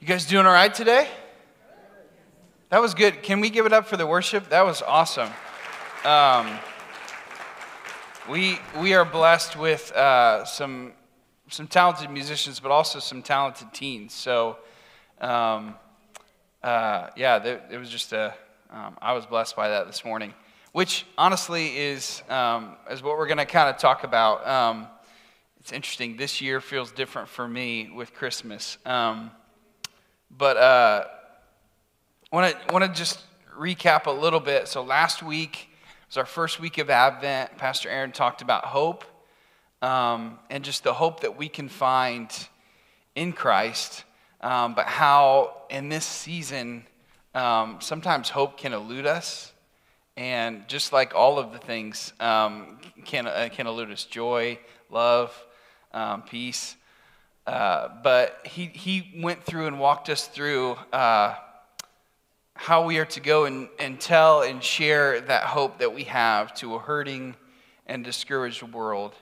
You guys doing all right today? That was good. Can we give it up for the worship? That was awesome. Um, we, we are blessed with uh, some, some talented musicians, but also some talented teens. So, um, uh, yeah, it was just a, um, I was blessed by that this morning, which honestly is, um, is what we're going to kind of talk about. Um, it's interesting. This year feels different for me with Christmas. Um, but uh, I want to just recap a little bit. So last week was our first week of Advent. Pastor Aaron talked about hope um, and just the hope that we can find in Christ, um, but how in this season um, sometimes hope can elude us. And just like all of the things um, can, uh, can elude us joy, love, um, peace. Uh, but he, he went through and walked us through uh, how we are to go and, and tell and share that hope that we have to a hurting and discouraged world.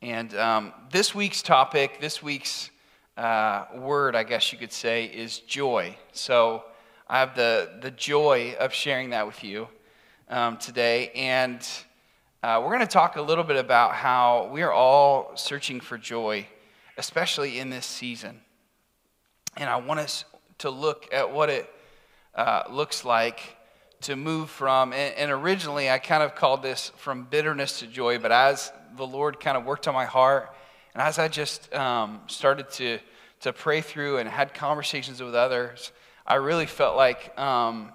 And um, this week's topic, this week's uh, word, I guess you could say, is joy. So I have the, the joy of sharing that with you um, today. And uh, we're going to talk a little bit about how we are all searching for joy especially in this season. And I want us to look at what it uh, looks like to move from, and, and, originally I kind of called this from bitterness to joy, but as the Lord kind of worked on my heart, and as I just um, started to, to pray through and had conversations with others, I really felt like um,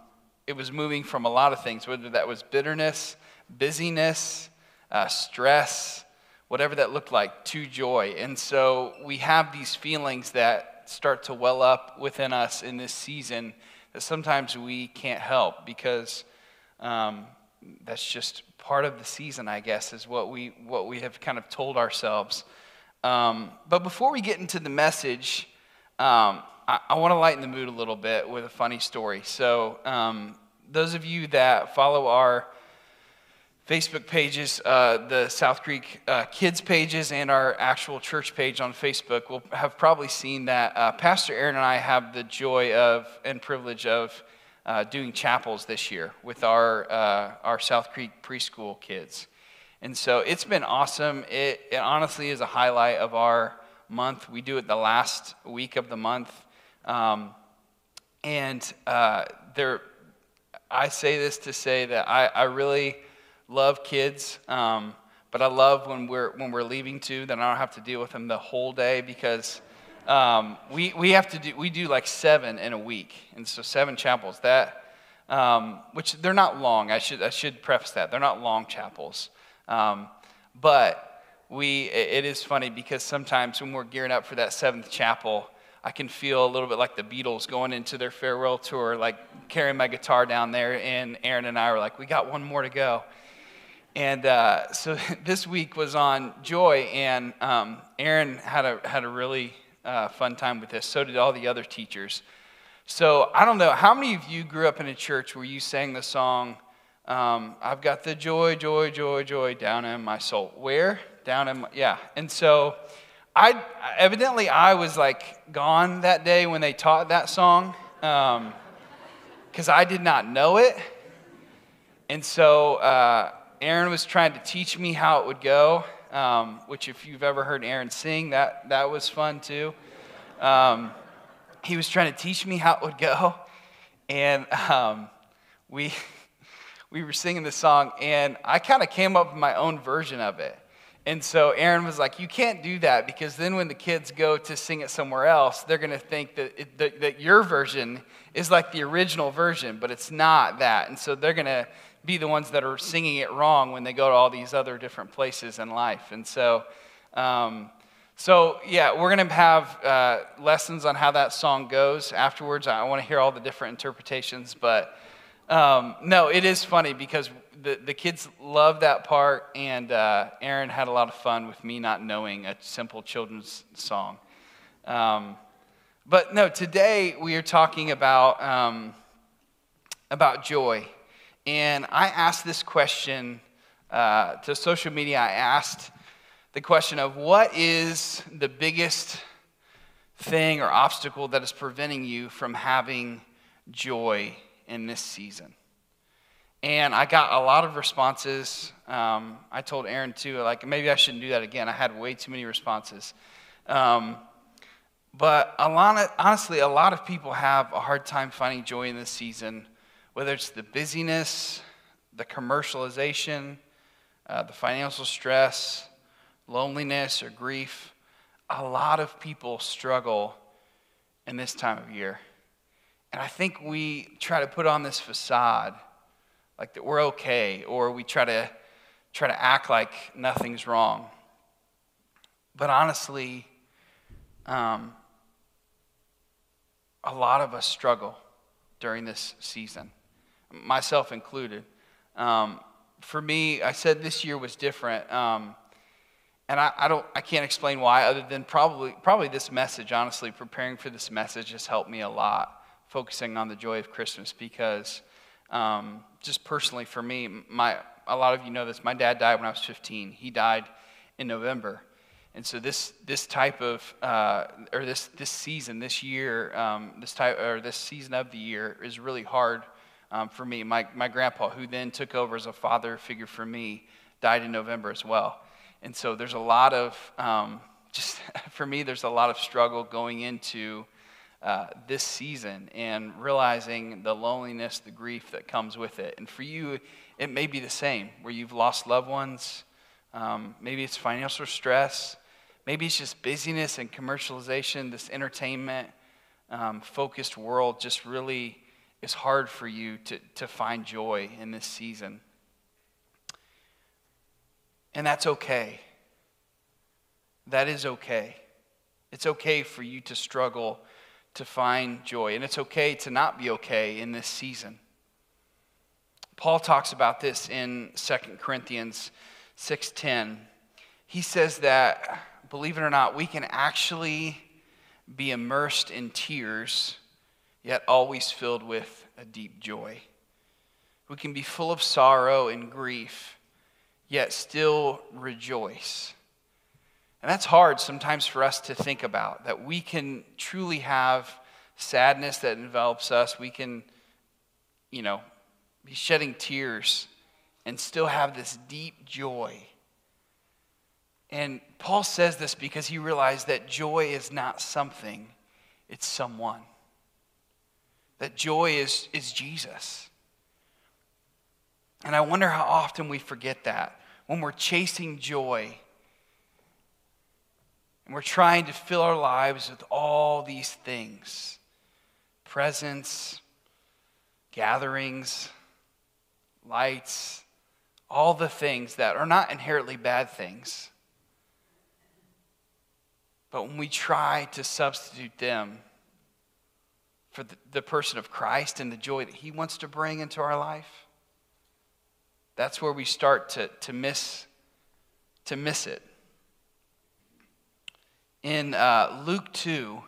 it was moving from a lot of things, whether that was bitterness, busyness, uh, stress, whatever that looked like, to joy. And so we have these feelings that start to well up within us in this season that sometimes we can't help because um, that's just part of the season, I guess, is what we, what we have kind of told ourselves. Um, but before we get into the message, um, I, I want to lighten the mood a little bit with a funny story. So, um, those of you that follow our Facebook pages, uh, the South Creek uh, kids pages, and our actual church page on Facebook will have probably seen that uh, Pastor Aaron and I have the joy of and privilege of uh, doing chapels this year with our, uh, our South Creek preschool kids. And so it's been awesome. It, it, honestly is a highlight of our month. We do it the last week of the month. Um, and uh, there, I say this to say that I, I really love kids, um, but I love when we're when we're leaving too. That I don't have to deal with them the whole day because um, we we have to do we do like seven in a week, and so seven chapels that. Um, which they're not long. I should I should preface that they're not long chapels, um, but we it is funny because sometimes when we're gearing up for that seventh chapel, I can feel a little bit like the Beatles going into their farewell tour, like carrying my guitar down there, and Aaron and I were like, we got one more to go. And uh, so this week was on joy, and um, Aaron had a, had a really uh, fun time with this. So did all the other teachers. So I don't know, how many of you grew up in a church where you sang the song, um, I've got the joy, joy, joy, joy down in my soul? Where? Down in my, yeah. And so I, evidently I was like gone that day when they taught that song because um, I did not know it. And so uh, Aaron was trying to teach me how it would go, um, which, if you've ever heard Aaron sing, that, that was fun too. Um, he was trying to teach me how it would go. And um, we, we were singing the song, and I kind of came up with my own version of it. And so Aaron was like, You can't do that because then when the kids go to sing it somewhere else, they're going to think that, it, that, that your version is like the original version, but it's not that. And so they're going to be the ones that are singing it wrong when they go to all these other different places in life. And so, um, so yeah, we're going to have uh, lessons on how that song goes afterwards. I want to hear all the different interpretations, but um, no, it is funny because the, the kids love that part, and uh, Aaron had a lot of fun with me not knowing a simple children's song. Um, but no, today we are talking about, um, about joy. And I asked this question uh, to social media. I asked the question of what is the biggest thing or obstacle that is preventing you from having joy in this season? And I got a lot of responses. Um, I told Aaron too, like maybe I shouldn't do that again. I had way too many responses. Um, but honestly, a lot of people have a hard time finding joy in this season, whether it's the busyness, the commercialization, uh, the financial stress, loneliness, or grief. A lot of people struggle in this time of year. And I think we try to put on this facade like that we're okay, or we try to try to act like nothing's wrong. But honestly, um, a lot of us struggle during this season, myself included. Um, for me, I said this year was different. Um, and I, I, don't I can't explain why other than probably probably this message, honestly, preparing for this message has helped me a lot, focusing on the joy of Christmas because um, just personally for me, my a lot of you know this, my dad died when I was 15. He died in November. And so this this type of uh, or this this season, this year, um, this type or this season of the year is really hard um, for me. My, my grandpa, who then took over as a father figure for me, died in November as well. And so there's a lot of, um, just for me, there's a lot of struggle going into uh, this season and realizing the loneliness, the grief that comes with it. And for you, it may be the same, where you've lost loved ones. Um, maybe it's financial stress. Maybe it's just busyness and commercialization, this entertainment um, focused world just really is hard for you to, to find joy in this season. And that's okay. That is okay. It's okay for you to struggle to find joy, and it's okay to not be okay in this season. Paul talks about this in 2 Corinthians 6:10. He says that believe it or not, we can actually be immersed in tears yet always filled with a deep joy. We can be full of sorrow and grief, yet still rejoice. And that's hard sometimes for us to think about, that we can truly have sadness that envelops us. We can, you know, be shedding tears and still have this deep joy. And Paul says this because he realized that joy is not something, it's someone that joy is, is Jesus. And I wonder how often we forget that when we're chasing joy and we're trying to fill our lives with all these things presents, gatherings, lights, all the things that are not inherently bad things. But when we try to substitute them for the, the person of Christ and the joy that he wants to bring into our life, that's where we start to, to miss to miss it. In uh, Luke 2,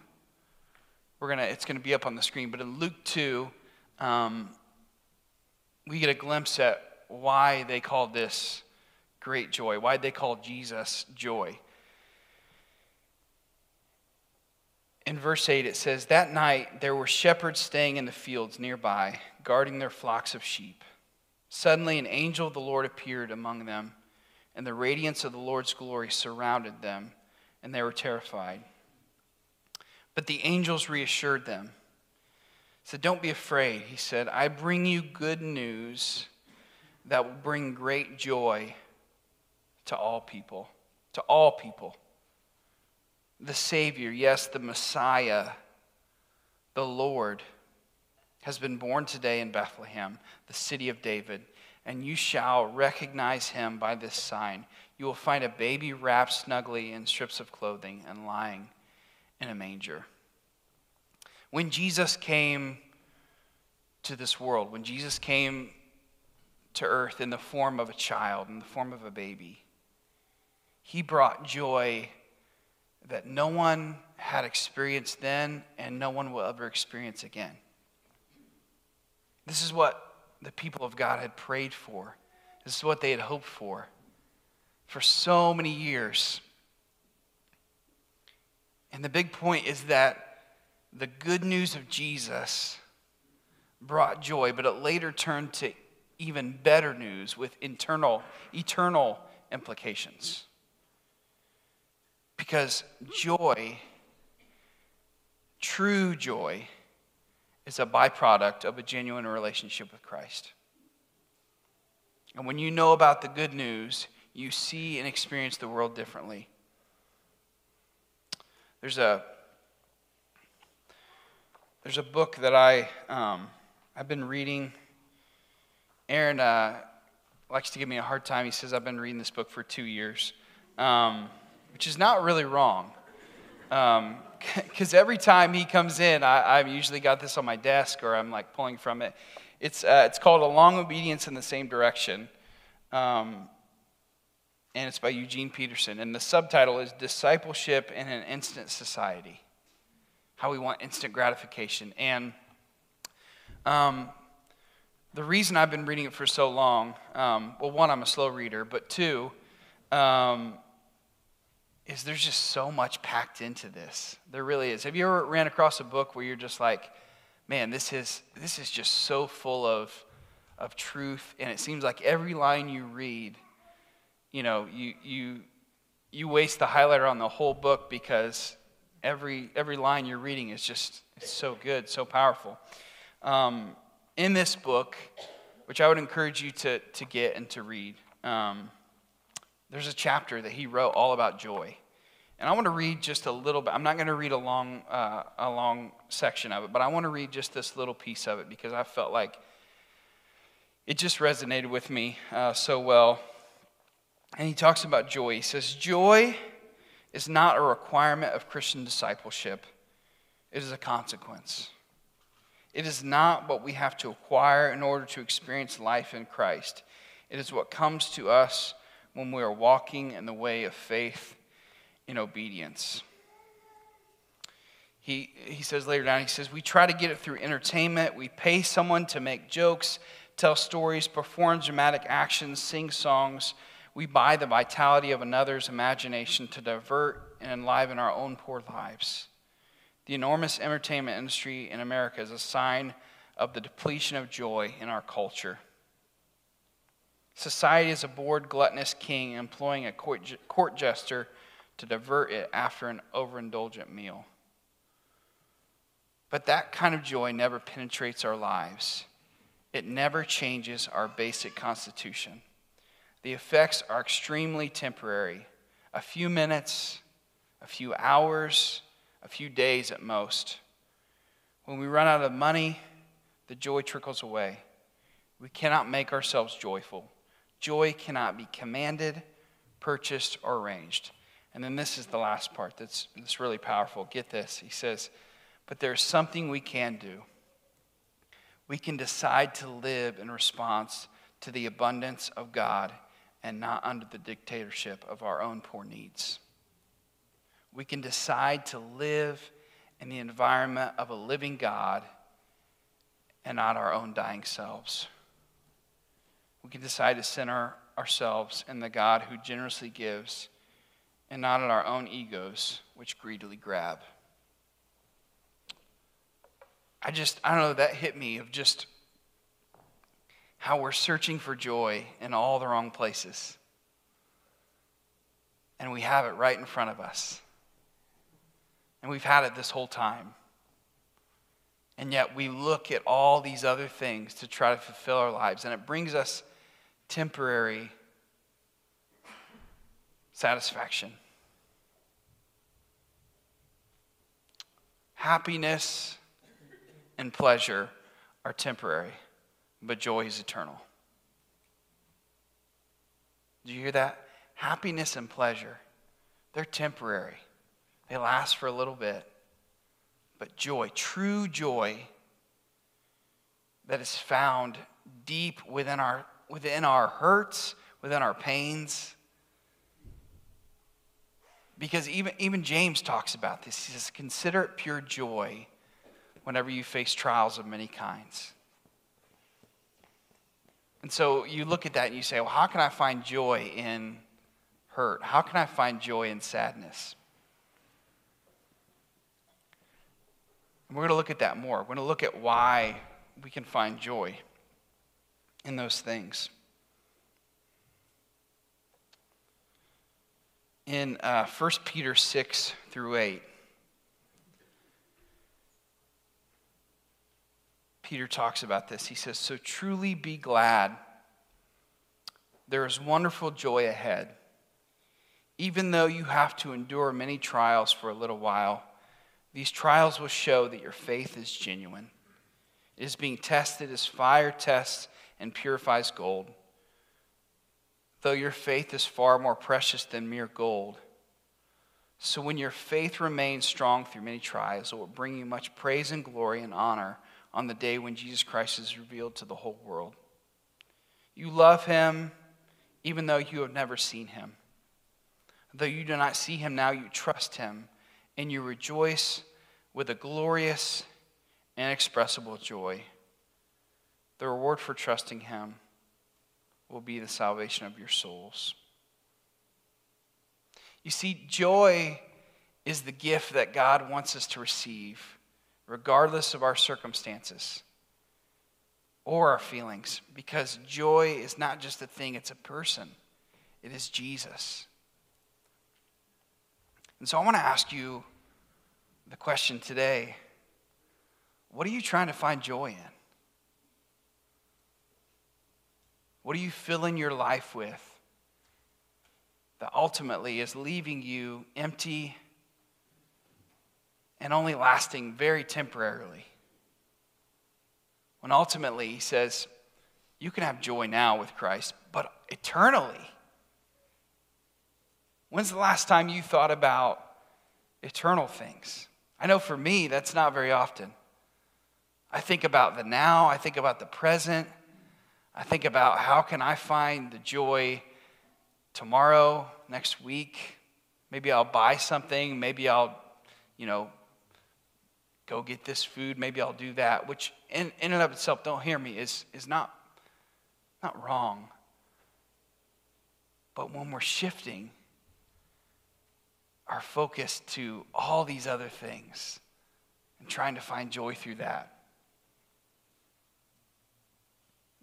we're gonna it's gonna be up on the screen, but in Luke 2, um, we get a glimpse at why they called this great joy, why they called Jesus joy. in verse 8, it says, That night there were shepherds staying in the fields nearby, guarding their flocks of sheep. Suddenly an angel of the Lord appeared among them, and the radiance of the Lord's glory surrounded them, and they were terrified. But the angels reassured them. said, Don't be afraid. He said, I bring you good news that will bring great joy to all people. To all people the Savior, yes, the Messiah, the Lord, has been born today in Bethlehem, the city of David, and you shall recognize him by this sign. You will find a baby wrapped snugly in strips of clothing and lying in a manger. When Jesus came to this world, when Jesus came to earth in the form of a child, in the form of a baby, he brought joy that no one had experienced then and no one will ever experience again. This is what the people of God had prayed for. This is what they had hoped for for so many years. And the big point is that the good news of Jesus brought joy, but it later turned to even better news with internal, eternal implications. Because joy, true joy, is a byproduct of a genuine relationship with Christ. And when you know about the good news, you see and experience the world differently. There's a there's a book that I um, I've been reading. Aaron uh, likes to give me a hard time. He says I've been reading this book for two years, um, which is not really wrong. Because um, every time he comes in, I, I've usually got this on my desk or I'm like pulling from it. It's, uh, it's called A Long Obedience in the Same Direction. Um, and it's by Eugene Peterson. And the subtitle is Discipleship in an Instant Society How We Want Instant Gratification. And um, the reason I've been reading it for so long, um, well, one, I'm a slow reader, but two, um, is there's just so much packed into this. There really is. Have you ever ran across a book where you're just like, man, this is, this is just so full of, of truth, and it seems like every line you read, you know, you, you, you waste the highlighter on the whole book because every, every line you're reading is just so good, so powerful. Um, in this book, which I would encourage you to, to get and to read, um, there's a chapter that he wrote all about joy. And I want to read just a little bit. I'm not going to read a long, uh, a long section of it, but I want to read just this little piece of it because I felt like it just resonated with me uh, so well. And he talks about joy. He says, Joy is not a requirement of Christian discipleship, it is a consequence. It is not what we have to acquire in order to experience life in Christ. It is what comes to us when we are walking in the way of faith in obedience. He, he says later down, he says, We try to get it through entertainment. We pay someone to make jokes, tell stories, perform dramatic actions, sing songs. We buy the vitality of another's imagination to divert and enliven our own poor lives. The enormous entertainment industry in America is a sign of the depletion of joy in our culture. Society is a bored, gluttonous king employing a court, court jester to divert it after an overindulgent meal. But that kind of joy never penetrates our lives. It never changes our basic constitution. The effects are extremely temporary a few minutes, a few hours, a few days at most. When we run out of money, the joy trickles away. We cannot make ourselves joyful. Joy cannot be commanded, purchased, or arranged. And then this is the last part that's, that's really powerful. Get this. He says, But there's something we can do. We can decide to live in response to the abundance of God and not under the dictatorship of our own poor needs. We can decide to live in the environment of a living God and not our own dying selves. We can decide to center ourselves in the God who generously gives and not in our own egos, which greedily grab. I just, I don't know, that hit me of just how we're searching for joy in all the wrong places. And we have it right in front of us. And we've had it this whole time. And yet we look at all these other things to try to fulfill our lives. And it brings us temporary satisfaction. Happiness and pleasure are temporary, but joy is eternal. Do you hear that? Happiness and pleasure, they're temporary. They last for a little bit. But joy, true joy that is found deep within our, within our hurts, within our pains, because even, even James talks about this. He says, Consider it pure joy whenever you face trials of many kinds. And so you look at that and you say, Well, how can I find joy in hurt? How can I find joy in sadness? And we're going to look at that more. We're going to look at why we can find joy in those things. In uh, 1 Peter 6 through 8, Peter talks about this. He says, So truly be glad. There is wonderful joy ahead. Even though you have to endure many trials for a little while, these trials will show that your faith is genuine. It is being tested as fire tests and purifies gold. Though your faith is far more precious than mere gold. So when your faith remains strong through many trials, it will bring you much praise and glory and honor on the day when Jesus Christ is revealed to the whole world. You love him even though you have never seen him. Though you do not see him now, you trust him and you rejoice with a glorious, inexpressible joy. The reward for trusting Him will be the salvation of your souls. You see, joy is the gift that God wants us to receive, regardless of our circumstances or our feelings, because joy is not just a thing, it's a person. It is Jesus. And so I want to ask you the question today what are you trying to find joy in? What are you filling your life with that ultimately is leaving you empty and only lasting very temporarily? When ultimately he says, you can have joy now with Christ, but eternally. When's the last time you thought about eternal things? I know for me, that's not very often. I think about the now, I think about the present, I think about how can I find the joy tomorrow, next week. Maybe I'll buy something, maybe I'll, you know, go get this food, maybe I'll do that, which in, in and of itself, don't hear me, is, is not, not wrong. But when we're shifting our focus to all these other things and trying to find joy through that.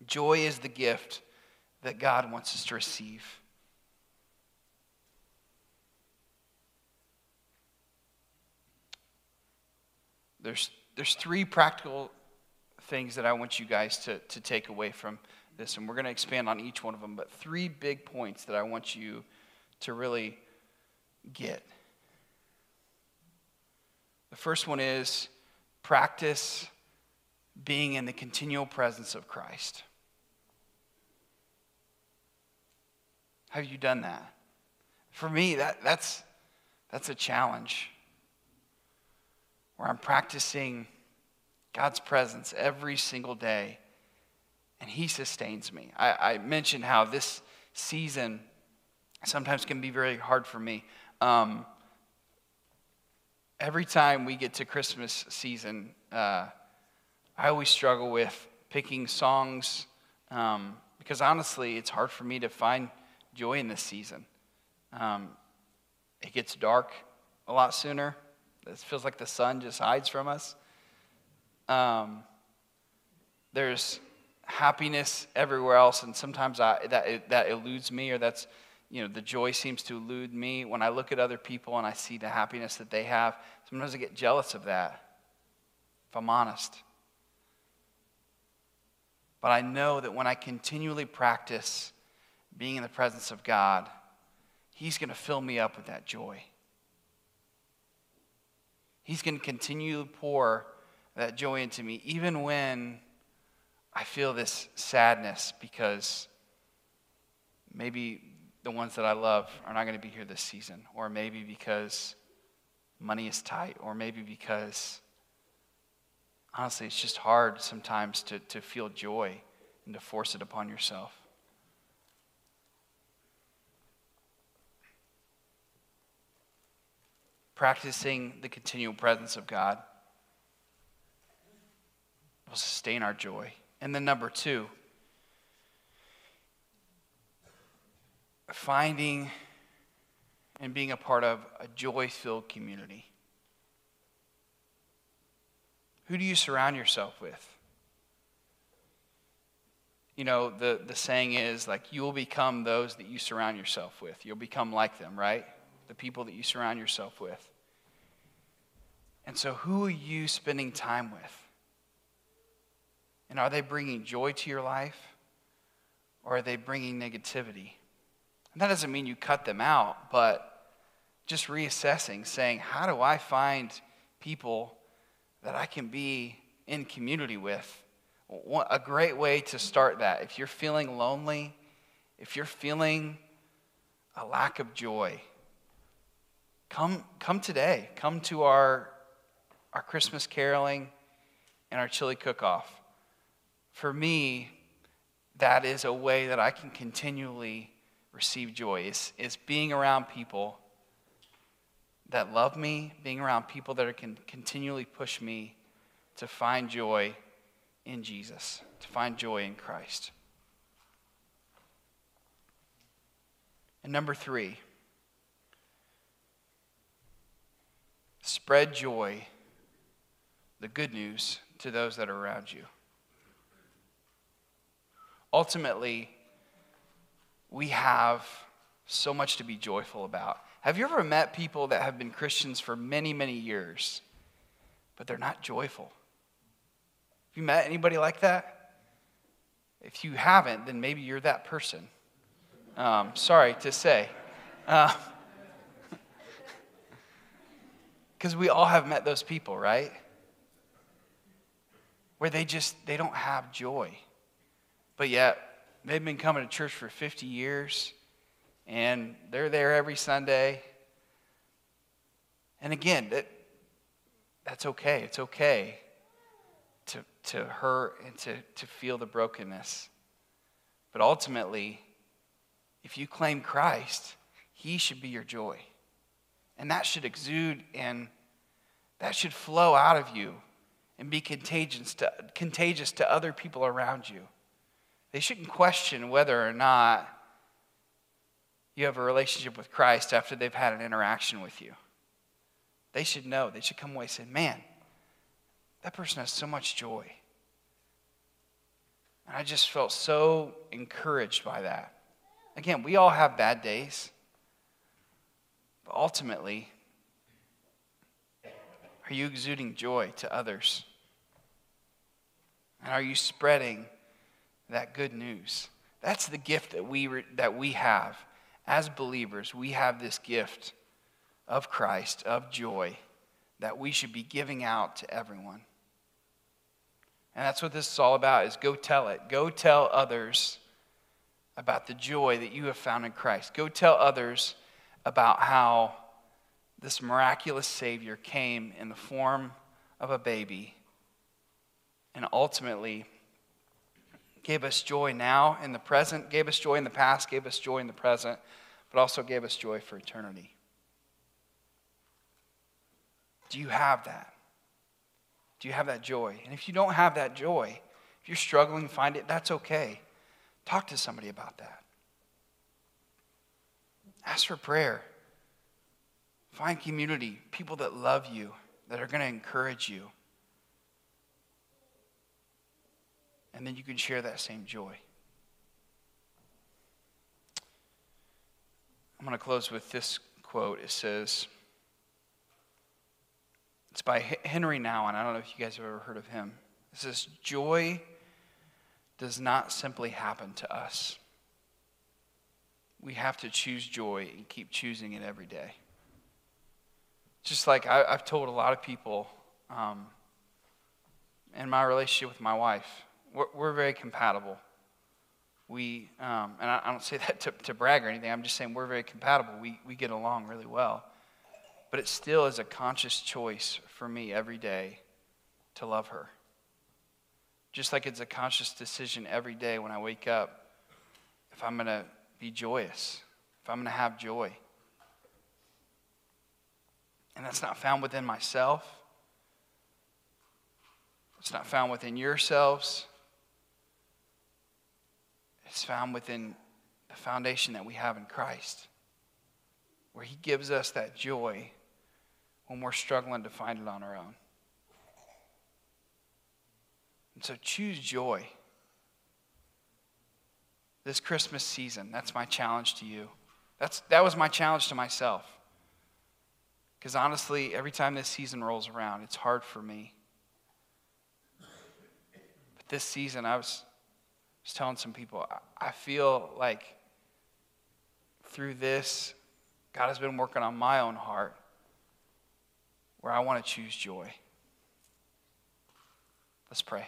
Joy is the gift that God wants us to receive. There's, there's three practical things that I want you guys to, to take away from this, and we're going to expand on each one of them, but three big points that I want you to really get. The first one is practice being in the continual presence of Christ. Have you done that? For me, that, that's, that's a challenge where I'm practicing God's presence every single day, and He sustains me. I, I mentioned how this season sometimes can be very hard for me. Um, every time we get to Christmas season, uh, I always struggle with picking songs um, because honestly, it's hard for me to find joy in this season. Um, it gets dark a lot sooner. It feels like the sun just hides from us. Um, there's happiness everywhere else, and sometimes I, that, that eludes me, or that's you know, the joy seems to elude me. When I look at other people and I see the happiness that they have, sometimes I get jealous of that, if I'm honest. But I know that when I continually practice being in the presence of God, He's going to fill me up with that joy. He's going to continue to pour that joy into me, even when I feel this sadness because maybe the ones that I love are not going to be here this season, or maybe because money is tight, or maybe because honestly, it's just hard sometimes to, to feel joy and to force it upon yourself. Practicing the continual presence of God will sustain our joy. And then, number two, finding and being a part of a joy filled community. Who do you surround yourself with? You know, the, the saying is like, you will become those that you surround yourself with. You'll become like them, right? The people that you surround yourself with. And so, who are you spending time with? And are they bringing joy to your life? Or are they bringing negativity? And that doesn't mean you cut them out, but just reassessing, saying, how do I find people that I can be in community with? A great way to start that, if you're feeling lonely, if you're feeling a lack of joy, come, come today. Come to our, our Christmas caroling and our chili cook off. For me, that is a way that I can continually receive joy, is, is being around people that love me, being around people that can continually push me to find joy in Jesus, to find joy in Christ. And number three, spread joy, the good news, to those that are around you. Ultimately, we have so much to be joyful about. Have you ever met people that have been Christians for many, many years, but they're not joyful? Have you met anybody like that? If you haven't, then maybe you're that person. Um, sorry to say. Because uh, we all have met those people, right? Where they just, they don't have joy. But yet, they've been coming to church for 50 years, and they're there every Sunday. And again, that, that's okay. It's okay to, to hurt and to, to feel the brokenness. But ultimately, if you claim Christ, He should be your joy. And that should exude and that should flow out of you and be contagious to, contagious to other people around you. They shouldn't question whether or not you have a relationship with Christ after they've had an interaction with you. They should know. They should come away saying, Man, that person has so much joy. And I just felt so encouraged by that. Again, we all have bad days, but ultimately, are you exuding joy to others? And are you spreading that good news. That's the gift that we, that we have. As believers, we have this gift of Christ, of joy, that we should be giving out to everyone. And that's what this is all about is go tell it. Go tell others about the joy that you have found in Christ. Go tell others about how this miraculous Savior came in the form of a baby and ultimately gave us joy now in the present, gave us joy in the past, gave us joy in the present, but also gave us joy for eternity. Do you have that? Do you have that joy? And if you don't have that joy, if you're struggling to find it, that's okay. Talk to somebody about that. Ask for prayer. Find community, people that love you, that are going to encourage you. And then you can share that same joy. I'm going to close with this quote. It says, it's by Henri Nouwen. I don't know if you guys have ever heard of him. It says, Joy does not simply happen to us. We have to choose joy and keep choosing it every day. Just like I, have told a lot of people um, in my relationship with my wife, we're, we're very compatible. We, um, and I, I, don't say that to, to brag or anything, I'm just saying we're very compatible. We, we get along really well. But it still is a conscious choice for me every day to love her. Just like it's a conscious decision every day when I wake up if I'm going to be joyous, if I'm going to have joy. And that's not found within myself. It's not found within yourselves. It's found within the foundation that we have in Christ, where He gives us that joy when we're struggling to find it on our own. And so choose joy. This Christmas season, that's my challenge to you. That's, that was my challenge to myself. Because honestly, every time this season rolls around, it's hard for me. But this season, I was, was telling some people, I, feel like through this, God has been working on my own heart where I want to choose joy. Let's pray.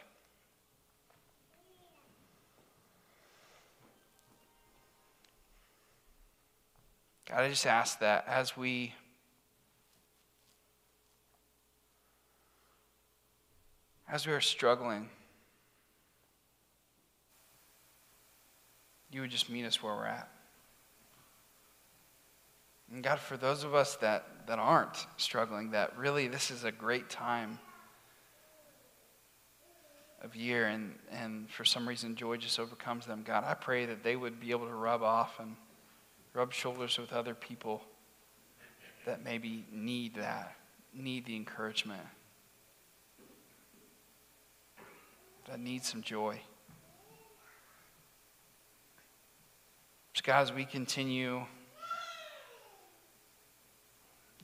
God, I just ask that as we as we are struggling, you would just meet us where we're at. And God, for those of us that, that aren't struggling, that really this is a great time of year and, and for some reason joy just overcomes them. God, I pray that they would be able to rub off and rub shoulders with other people that maybe need that, need the encouragement, that need some joy. So, God, as we continue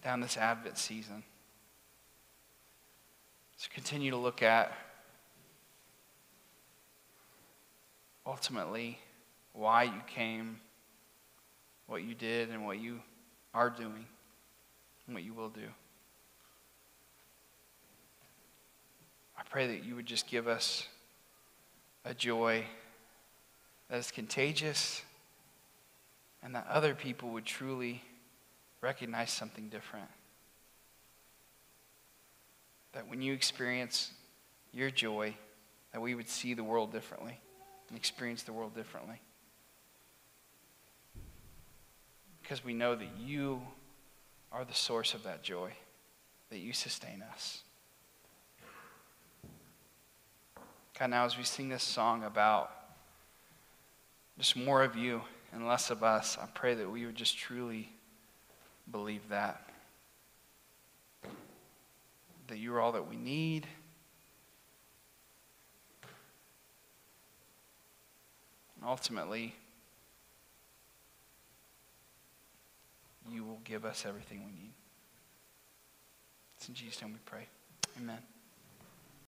down this Advent season, to continue to look at ultimately why you came what you did and what you are doing and what you will do. I pray that you would just give us a joy that is contagious and that other people would truly recognize something different. That when you experience your joy, that we would see the world differently and experience the world differently because we know that you are the source of that joy, that you sustain us. God, now as we sing this song about just more of you and less of us, I pray that we would just truly believe that. That you are all that we need. And ultimately, you will give us everything we need. It's in Jesus' name we pray. Amen.